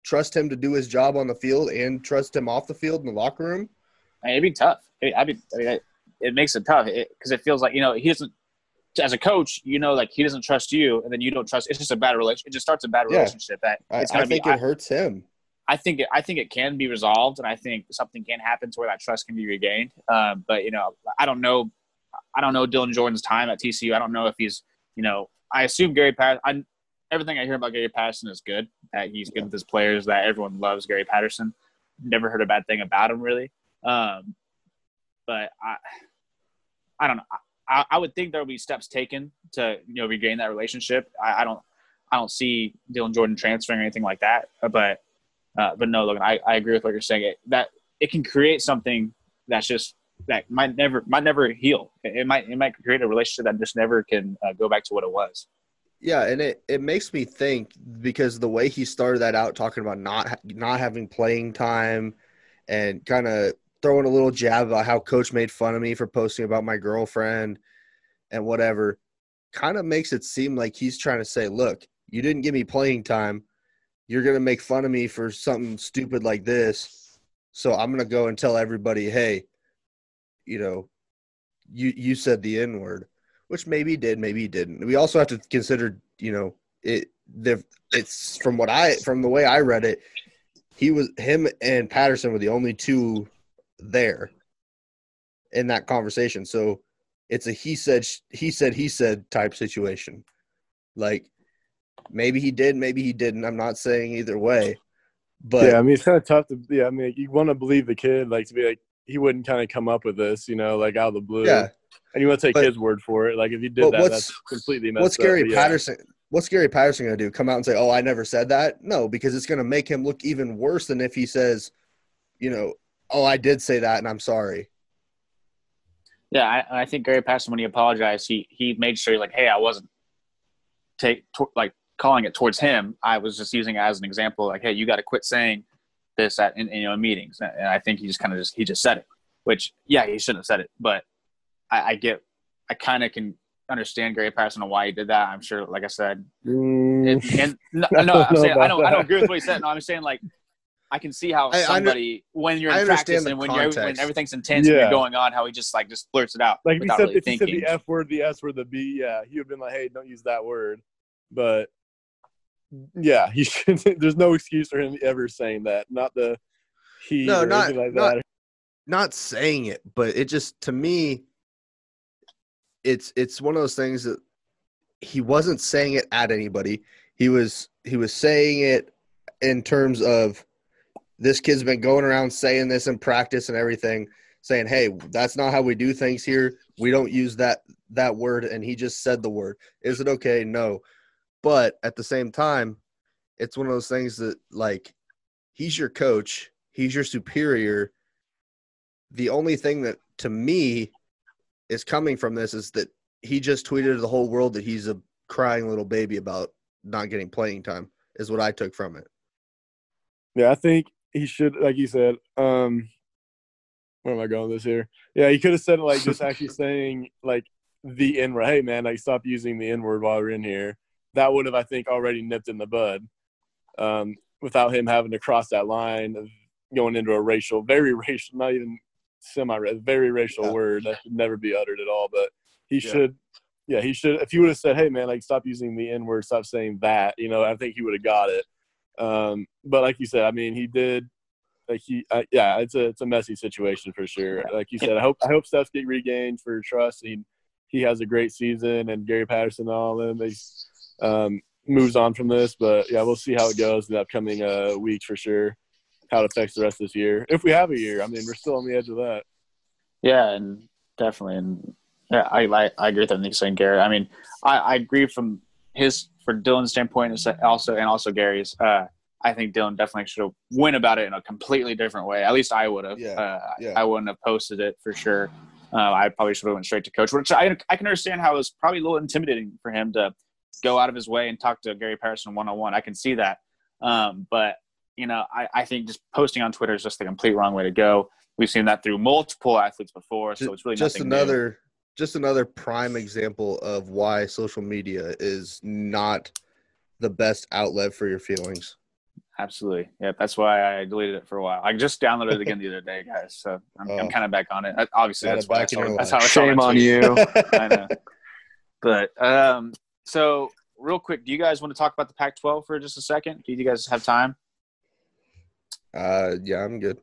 trust him to do his job on the field and trust him off the field in the locker room? I mean, it'd be tough. I mean, I mean, it makes it tough because it, it, feels like you know he doesn't. As a coach, you know, like he doesn't trust you, and then you don't trust. It's just a bad relationship. It just starts a bad relationship. Yeah. That it's I, I think be, it hurts him. I think it, I think it can be resolved, and I think something can happen to where that trust can be regained. Um, but you know, I don't know. I don't know Dylan Jordan's time at TCU. I don't know if he's, you know, I assume Gary Patterson. I, everything I hear about Gary Patterson is good. That he's good with his players. That everyone loves Gary Patterson. Never heard a bad thing about him really. Um, but I, I don't know. I, I would think there will be steps taken to you know regain that relationship. I, I don't I don't see Dylan Jordan transferring or anything like that. But uh, but no, look, I, I agree with what you're saying. It, that it can create something that's just that might never might never heal. It, might it might create a relationship that just never can uh, go back to what it was. Yeah, and it, it makes me think because the way he started that out talking about not not having playing time and kind of throwing a little jab about how coach made fun of me for posting about my girlfriend and whatever kind of makes it seem like he's trying to say, look, you didn't give me playing time. You're going to make fun of me for something stupid like this. So I'm going to go and tell everybody, hey, you know, you you said the N word, which maybe did, maybe didn't. We also have to consider, you know, it the it's from what I from the way I read it, he was him and Patterson were the only two there in that conversation. So it's a he said he said he said type situation. Like maybe he did, maybe he didn't. I'm not saying either way. But yeah, I mean it's kind of tough to yeah. I mean you want to believe the kid, like to be like he wouldn't kind of come up with this, you know, like out of the blue. Yeah. And you want to take but, his word for it. Like if you did that, that's completely messed What's Gary up, Patterson? Yeah. What's Gary Patterson going to do? Come out and say, "Oh, I never said that"? No, because it's going to make him look even worse than if he says, you know, oh, I did say that, and I'm sorry. Yeah, I, I think Gary Patterson, when he apologized, he he made sure like, hey, I wasn't take to, like calling it towards him. I was just using it as an example, like, hey, you got to quit saying this at in, you know meetings. And I think he just kind of just he just said it, which yeah, he shouldn't have said it, but I, I get, I kind of can understand Gary Patterson and why he did that. I'm sure, like I said, mm, and, and no, *laughs* no I'm saying I don't I don't agree with what he said. No, I'm saying like I can see how somebody under, when you're in practice and when you're when everything's intense yeah. and you're going on, how he just like just blurts it out. Like he said, really if he said the F word, the S word, the B, yeah, he would have been like, "Hey, don't use that word." But yeah, he *laughs* should. there's no excuse for him ever saying that. Not the he. No, not like not, not saying it, but it just to me, it's it's one of those things that he wasn't saying it at anybody. He was he was saying it in terms of this kid's been going around saying this in practice and everything, saying, "Hey, that's not how we do things here. We don't use that that word." And he just said the word. Is it okay? No. But at the same time, it's one of those things that like he's your coach, he's your superior. The only thing that to me is coming from this is that he just tweeted to the whole world that he's a crying little baby about not getting playing time is what I took from it. Yeah, I think he should, like you said. Um, where am I going with this here? Yeah, he could have said like just *laughs* actually saying like the N word. Hey man, like stop using the N word while we're in here. That would have, I think, already nipped in the bud. Um, without him having to cross that line of going into a racial, very *laughs* racial, not even semi, very racial Yeah. word that should never be uttered at all. But he Yeah. should, yeah, he should. If he would have said, "Hey man, like stop using the N word, stop saying that," you know, I think he would have got it. Um, but like you said, I mean, he did. Like he, uh, yeah, it's a it's a messy situation for sure. Like you said, I hope I hope Steph's get regained for trust. He he has a great season, and Gary Patterson and all of them. They um, moves on from this, but yeah, we'll see how it goes in the upcoming uh, weeks for sure. How it affects the rest of this year, if we have a year. I mean, we're still on the edge of that. Yeah, and definitely, and yeah, I I, I agree with everything you're saying, Gary. I mean, I, I agree from his for Dylan's standpoint, and also and also Gary's. Uh, I think Dylan definitely should have went about it in a completely different way. At least I would have. Yeah, uh, yeah. I wouldn't have posted it for sure. Uh, I probably should have went straight to coach, which I I can understand how it was probably a little intimidating for him to go out of his way and talk to Gary Patterson one on one. I can see that, um, but you know, I, I think just posting on Twitter is just the complete wrong way to go. We've seen that through multiple athletes before, so it's really just another just another prime example of why social media is not the best outlet for your feelings. Absolutely. Yeah, that's why I deleted it for a while. I just downloaded it again the other day, guys. So I'm, I'm Oh. kind of back on it. Obviously, Got that's it why. I back in saw, that's how I saw Shame on you. *laughs* I know. But um, so real quick, do you guys want to talk about the Pac-12 for just a second? Do you guys have time? uh, yeah, I'm good.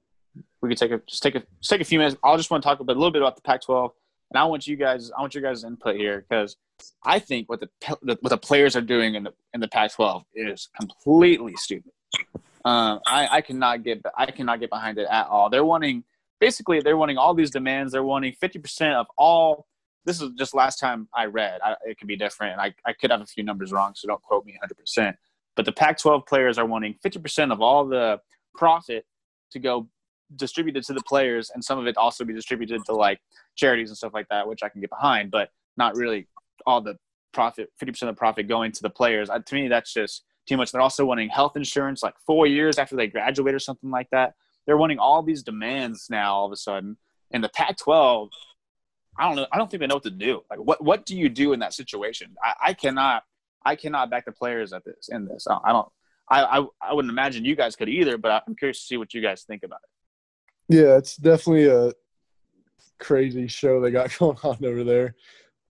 We could take a just take a just take a few minutes. I'll just want to talk a, bit, a little bit about the Pac-12, and I want you guys I want your guys' input here because I think what the what the players are doing in the in the Pac-12 is completely stupid. Um, I, I cannot get I cannot get behind it at all. They're wanting basically they're wanting all these demands. They're wanting fifty percent of all. This is just last time I read. I, it could be different, I, I could have a few numbers wrong, so don't quote me one hundred percent. But the Pac-12 players are wanting fifty percent of all the profit to go distributed to the players, and some of it also be distributed to like charities and stuff like that, which I can get behind, but not really all the profit, fifty percent of the profit going to the players. Uh, to me, that's just too much. They're also wanting health insurance like four years after they graduate or something like that. They're wanting all these demands now all of a sudden. And the Pac-12, I don't know. I don't think they know what to do. Like, what what do you do in that situation? I, I cannot. I cannot back the players at this in this. I, I don't. I, I I wouldn't imagine you guys could either. But I'm curious to see what you guys think about it. Yeah, it's definitely a crazy show they got *laughs* going on over there.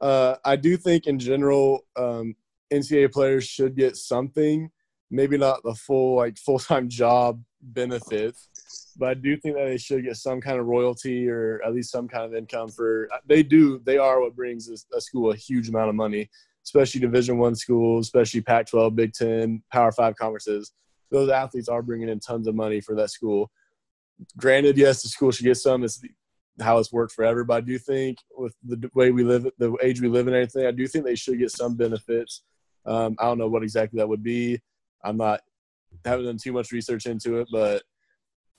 Uh, I do think in general, um, NCAA players should get something, maybe not the full like full time *laughs* job benefits, but I do think that they should get some kind of royalty or at least some kind of income for. They do. They are what brings a school a huge amount of money, especially Division One schools, especially Pac-12, Big Ten, Power Five conferences. Those athletes are bringing in tons of money for that school. Granted, yes, the school should get some. It's how it's worked forever. But I do think with the way we live, the age we live in, and everything, I do think they should get some benefits. Um, I don't know what exactly that would be. I'm not haven't done too much research into it, but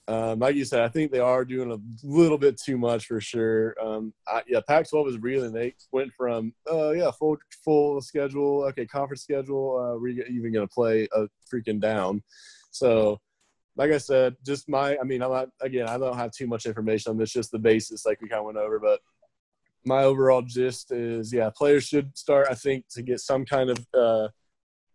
um, like you said, I think they are doing a little bit too much for sure. Um, I, yeah, Pac-12 is reeling. They went from uh, yeah full full schedule, okay, conference schedule. Uh, we're even going to play a freaking down. So like I said, just my, I mean, I'm not, again, I don't have too much information on this, just the basis like we kind of went over, but my overall gist is, yeah, players should start, I think, to get some kind of, uh,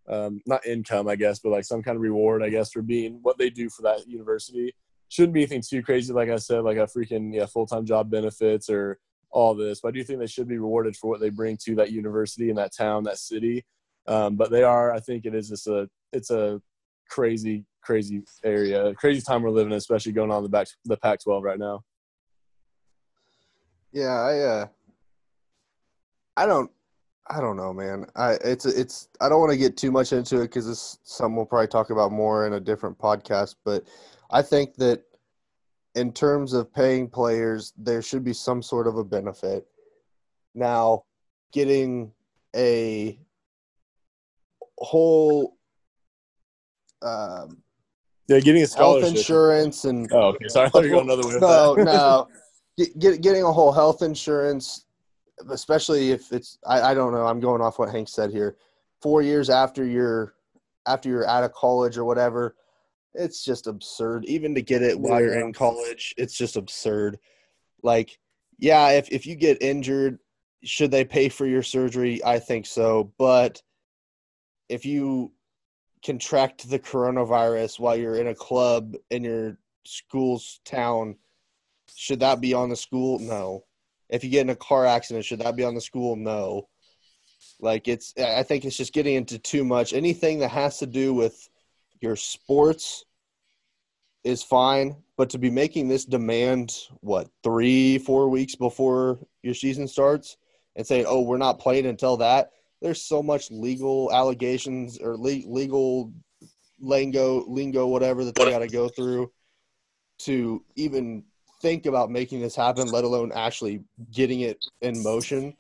um, not income, I guess, but like some kind of reward, I guess, for being what they do for that university. Shouldn't be anything too crazy, like I said, like a freaking yeah full time job benefits or all this. But I do think they should be rewarded for what they bring to that university and that town, that city. Um, but they are, I think, it is just a it's a crazy, crazy area, crazy time we're living in, especially going on the back the Pac-12 right now. Yeah, I uh I don't I don't know, man. I it's it's I don't want to get too much into it cuz this some we'll probably talk about more in a different podcast, but I think that in terms of paying players, there should be some sort of a benefit. Now, getting a whole um Yeah, getting a health insurance and Oh, okay. Sorry, I thought you were going another way. no, no. *laughs* Get, get, getting a whole health insurance, especially if it's I, I don't know. I'm going off what Hank said here. Four years after you're after you're out of college or whatever, it's just absurd. Even to get it while you're in college, it's just absurd. Like, yeah, if if you get injured, should they pay for your surgery? I think so, but if you contract the coronavirus while you're in a club in your school's town, should that be on the school? No. If you get in a car accident, should that be on the school? No. Like it's I think it's just getting into too much. Anything that has to do with your sports is fine, but to be making this demand what, 3 4 weeks before your season starts and saying, "Oh, we're not playing until that." There's so much legal allegations or le- legal lingo, lingo, whatever that they got to go through to even think about making this happen, let alone actually getting it in motion.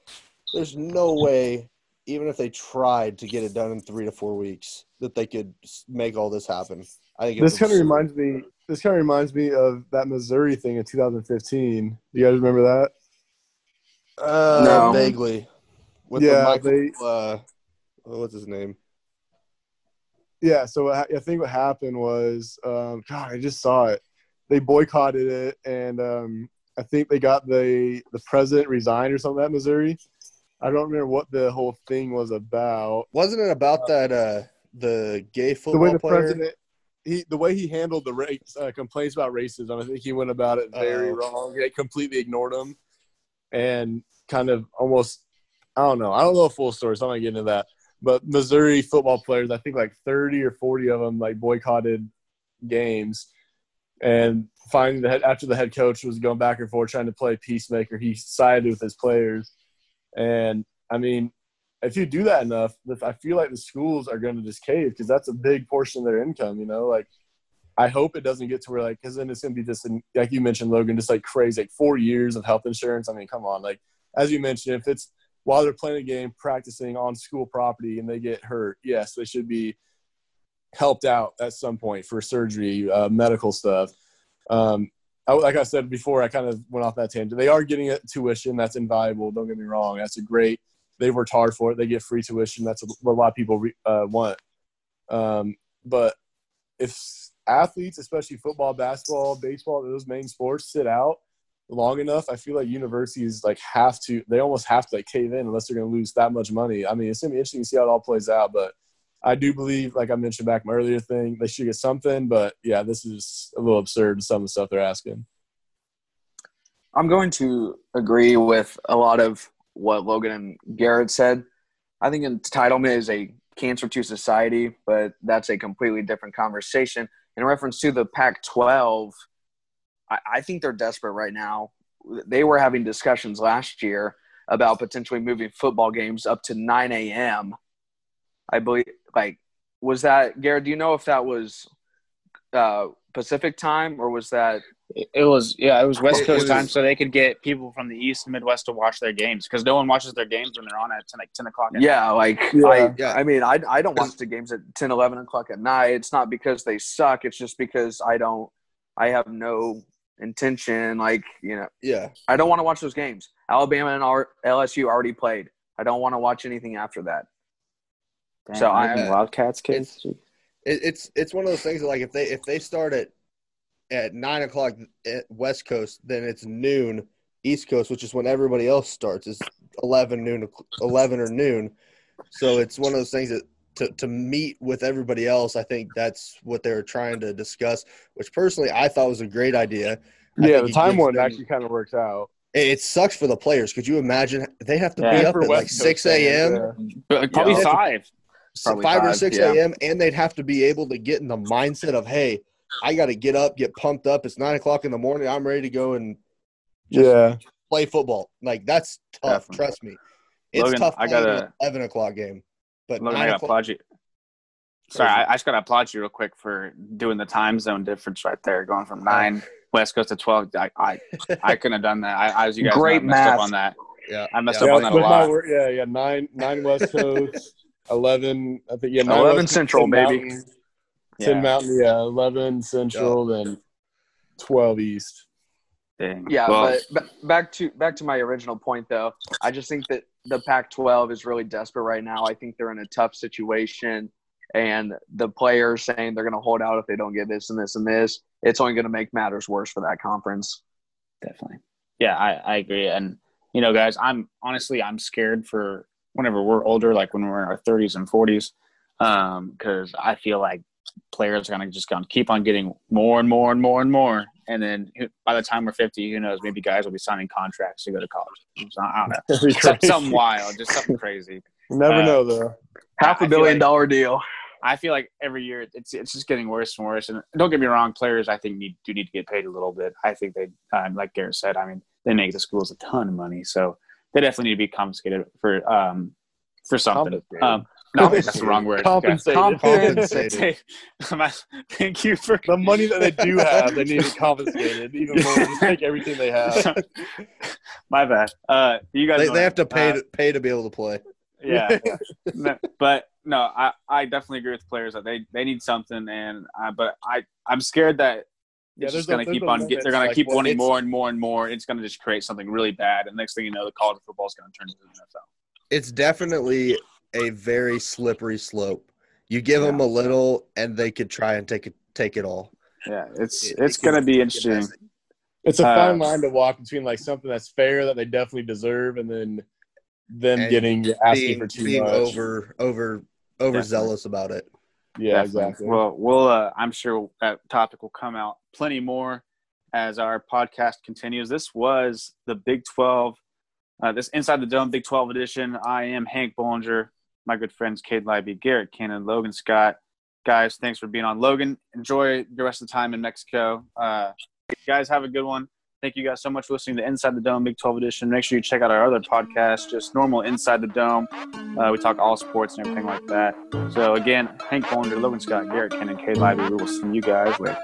There's no way, even if they tried to get it done in three to four weeks, that they could make all this happen. I think This kind of reminds me. This kind of reminds me of that Missouri thing in 2015. Do you guys remember that? uh, No. vaguely with Yeah, the Michael. they- uh, what's his name? Yeah. So I I think what happened was, um, God, I just saw it. They boycotted it, and um, I think they got the the president resigned or something at Missouri. I don't remember what the whole thing was about. Wasn't it about that? Uh, the gay the football way the player. president he the way he handled the race uh, complaints about racism i think he went about it very Oh. wrong he completely ignored them and kind of almost i don't know i don't know a full story so i'm not getting into that but missouri football players i think like 30 or 40 of them like boycotted games and finally the head, after the head coach was going back and forth trying to play peacemaker he sided with his players and i mean if you do that enough, I feel like the schools are going to just cave because that's a big portion of their income. You know, like I hope it doesn't get to where like because then it's going to be just like you mentioned, Logan, just like crazy, like four years of health insurance. I mean, come on, like as you mentioned, if it's while they're playing a game, practicing on school property, and they get hurt, yes, they should be helped out at some point for surgery, uh, medical stuff. Um, I, like I said before, I kind of went off that tangent. They are getting a tuition that's invaluable. Don't get me wrong. That's a great they've worked hard for it. They get free tuition. That's what a lot of people re, uh, want. Um, but if athletes, especially football, basketball, baseball, those main sports, sit out long enough, I feel like universities like have to. They almost have to like cave in unless they're going to lose that much money. I mean, it's going to be interesting to see how it all plays out. But I do believe, like I mentioned back my earlier thing, they should get something. But yeah, this is a little absurd. Some of the stuff they're asking. I'm going to agree with a lot of what Logan and Garrett said. I think entitlement is a cancer to society, but that's a completely different conversation. In reference to the Pac 12, I, I think they're desperate right now. They were having discussions last year about potentially moving football games up to 9 a.m. I believe, like, was that, Garrett, do you know if that was uh, Pacific time or was that It it was yeah, it was West It- it Coast time, so they could get people from the East and Midwest to watch their games because no one watches their games when they're on at 10, like ten o'clock. At night. Yeah, like Yeah. I, Yeah. I mean, I, I don't watch the games at 10, 11 o'clock at night. It's not because they suck. It's just because I don't, I have no intention. Like, you know, Yeah, I don't want to watch those games. Alabama and our LSU already played. I don't want to watch anything after that. Dang, So I- making Wildcats kids. it, it's it's one of those things that like if they if they start at at nine o'clock at West Coast, then it's noon East Coast, which is when everybody else starts. Is eleven noon, eleven or noon. So it's one of those things that to to meet with everybody else. I think that's what they were trying to discuss, which personally I thought was a great idea. I Yeah, the time one them- actually kind of works out. It, it sucks for the players. Could you imagine they have to Yeah. be up For at like Coast six a.m. fans, But probably Yeah. five. Probably five or five, six yeah. a.m. and they'd have to be able to get in the mindset of, hey, I got to get up, get pumped up. It's nine o'clock in the morning. I'm ready to go and yeah. Just- yeah. play football. Like that's tough. Definitely. Trust me, it's Logan, tough. I playing an gotta- eleven o'clock game, but Logan, I nine gotta applaud you. Sorry, I, I just gotta applaud you real quick for doing the time zone difference right there, going from *laughs* nine West Coast to twelve. I I, *laughs* I couldn't have done that. I, I as you guys Great messed math. up on that. Yeah, I messed yeah. up on that a with my lot. wor- yeah, yeah, nine, nine West *laughs* Coast, eleven. I think yeah, 11 West Coast, Central, 10 baby. Mountain. Ten Mountain, yeah, eleven Central, then twelve East. Dang. Yeah, Well, but ba- back to back to my original point though. I just think that the Pac-12 is really desperate right now. I think they're in a tough situation, and the players saying they're going to hold out if they don't get this and this and this. It's only going to make matters worse for that conference. definitely. Yeah, I, I agree. And you know, guys, I'm honestly I'm scared for whenever we're older, like when we're in our 30s and 40s, because um, I feel like players are gonna just gonna keep on getting more and more and more and more, and then by the time we're 50, who knows? Maybe guys will be signing contracts to go to college. So, I don't know. *laughs* That'd Some- something wild, just something crazy. You never uh, know though. Half I a feel billion like- dollar deal. I feel like every year it's it's just getting worse and worse. And don't get me wrong, players I think need do need to get paid a little bit. I think they, um, like Garrett said, I mean they make the schools a ton of money, so they definitely need to be confiscated for um for something. Um, no, that's the wrong word. Compensated. Compensated. *laughs* Thank you for The money that they do *laughs* have, they need to confiscated even more. Just take everything they have. *laughs* My bad. Uh, you guys, They, they have to pay Uh, to pay to be able to play. yeah. No, but no, I, I definitely agree with players that they, they need something, and uh, but I I'm scared that Yeah, it's just going to keep on get. They're going to keep well, wanting more and more and more. It's going to just create something really bad, and next thing you know, the college football is going to turn into the NFL. It's definitely a very slippery slope. You give them a little, and they could try and take it take it all. Yeah, it's It- it's it going to be interesting. It's a Uh, fine line to walk between like something that's fair that they definitely deserve, and then them And getting asking Being, for too being much. over over overzealous about it. yeah, Definitely. exactly. Well, we'll. Uh, I'm sure that topic will come out plenty more as our podcast continues. This was the Big 12, uh, this Inside the Dome Big 12 edition. I am Hank Bollinger, my good friends Cade Libby, Garrett Cannon, Logan Scott. Guys, thanks for being on. Logan, enjoy the rest of the time in Mexico. Uh, guys, have a good one. Thank you guys so much for listening to Inside the Dome Big 12 edition. Make sure you check out our other podcast, just normal Inside the Dome. Uh, we talk all sports and everything like that. So again, Hank Bollinger, Logan Scott, Garrett and Cade Libby. We will see you guys later.